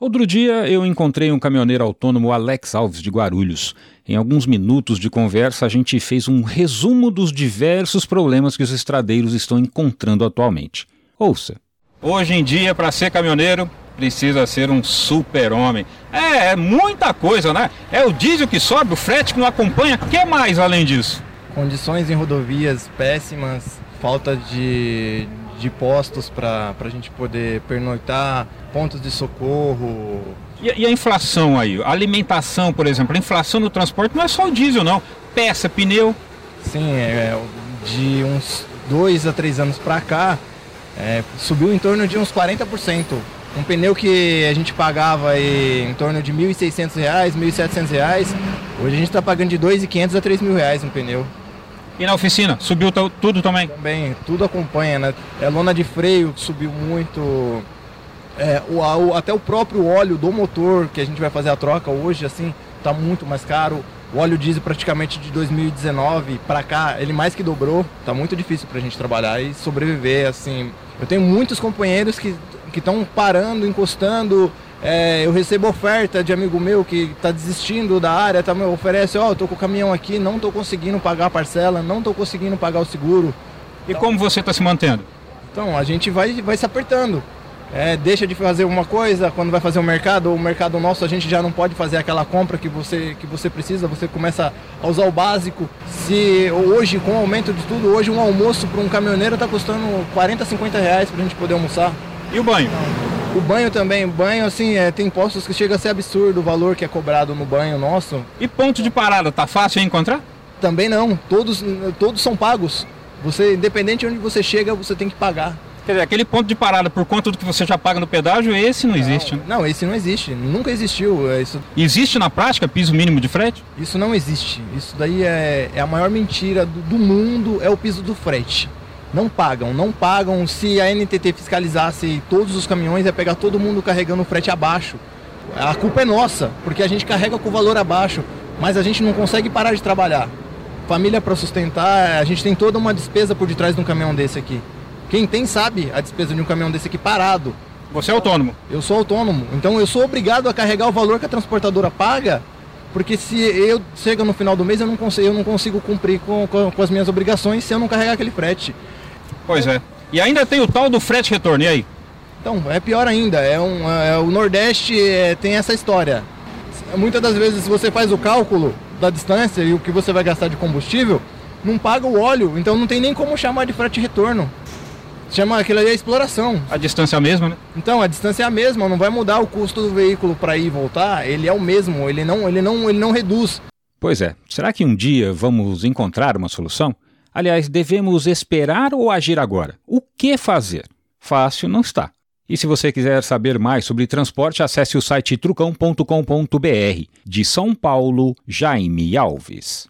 Outro dia eu encontrei um caminhoneiro autônomo Alex Alves de Guarulhos. Em alguns minutos de conversa, a gente fez um resumo dos diversos problemas que os estradeiros estão encontrando atualmente. Ouça. Hoje em dia, para ser caminhoneiro, precisa ser um super-homem. É, é muita coisa, né? É o diesel que sobe, o frete que não acompanha. O que mais além disso? Condições em rodovias péssimas, falta de, de postos para a gente poder pernoitar, pontos de socorro. E, e, a inflação aí? A alimentação, por exemplo, a inflação no transporte não é só o diesel, não. Peça, pneu. Sim, é, de uns dois a três anos para cá, é, subiu em torno de uns 40%. Um pneu que a gente pagava aí em torno de R$ 1.600, R$ 1.700, hoje a gente está pagando de R$ 2.500 a R$ 3.000 um pneu. E na oficina? Subiu tudo também? Também, tudo acompanha, né? É lona de freio subiu muito. É, o, o, até o próprio óleo do motor que a gente vai fazer a troca hoje, assim, tá muito mais caro. O óleo diesel praticamente de 2019 para cá, ele mais que dobrou. Tá muito difícil para a gente trabalhar e sobreviver, assim. Eu tenho muitos companheiros que estão parando, encostando, é, eu recebo oferta de amigo meu que está desistindo da área, tá, me oferece, ó, oh, tô com o caminhão aqui, não tô conseguindo pagar a parcela, não tô conseguindo pagar o seguro. E então, como você está se mantendo? Então, a gente vai, vai se apertando. É, deixa de fazer uma coisa, quando vai fazer o mercado, o mercado nosso a gente já não pode fazer aquela compra que você, que você precisa, você começa a usar o básico. Se hoje, com o aumento de tudo, hoje um almoço para um caminhoneiro está custando 40, 50 reais para a gente poder almoçar. E o banho? O banho também, banho assim, é, tem postos que chega a ser absurdo o valor que é cobrado no banho nosso. E ponto de parada, tá fácil de encontrar? Também não, todos, todos são pagos. Você, independente de onde você chega, você tem que pagar. Quer dizer, aquele ponto de parada por conta do que você já paga no pedágio, esse não, não existe, né? Não, esse não existe, nunca existiu. É isso... Existe na prática piso mínimo de frete? Isso não existe. Isso daí é, é a maior mentira do, do mundo, é o piso do frete não pagam, não pagam. Se a NTT fiscalizasse todos os caminhões, ia pegar todo mundo carregando o frete abaixo. A culpa é nossa, porque a gente carrega com o valor abaixo, mas a gente não consegue parar de trabalhar. Família para sustentar, a gente tem toda uma despesa por detrás de um caminhão desse aqui. Quem tem sabe a despesa de um caminhão desse aqui parado. Você é autônomo? Eu sou autônomo, então eu sou obrigado a carregar o valor que a transportadora paga porque se eu chega no final do mês eu não consigo, eu não consigo cumprir com, com, com, as minhas obrigações se eu não carregar aquele frete. Pois é. E ainda tem o tal do frete retorno, e aí? Então, é pior ainda. É um, é, o Nordeste é, tem essa história. Muitas das vezes você faz o cálculo da distância e o que você vai gastar de combustível, não paga o óleo, então não tem nem como chamar de frete retorno. Chama aquilo ali a exploração. A distância é a mesma, né? Então, a distância é a mesma, não vai mudar o custo do veículo para ir e voltar, ele é o mesmo, ele não, ele não, ele não reduz. Pois é. Será que um dia vamos encontrar uma solução? Aliás, devemos esperar ou agir agora? O que fazer? Fácil não está. E se você quiser saber mais sobre transporte, acesse o site trucão.com.br. De São Paulo, Jaime Alves.